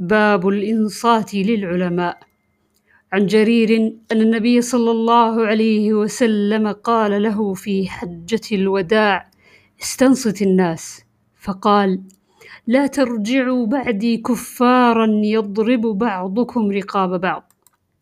باب الإنصات للعلماء. عن جرير أن النبي صلى الله عليه وسلم قال له في حجة الوداع استنصت الناس. فقال لا ترجعوا بعدي كفارا يضرب بعضكم رقاب بعض.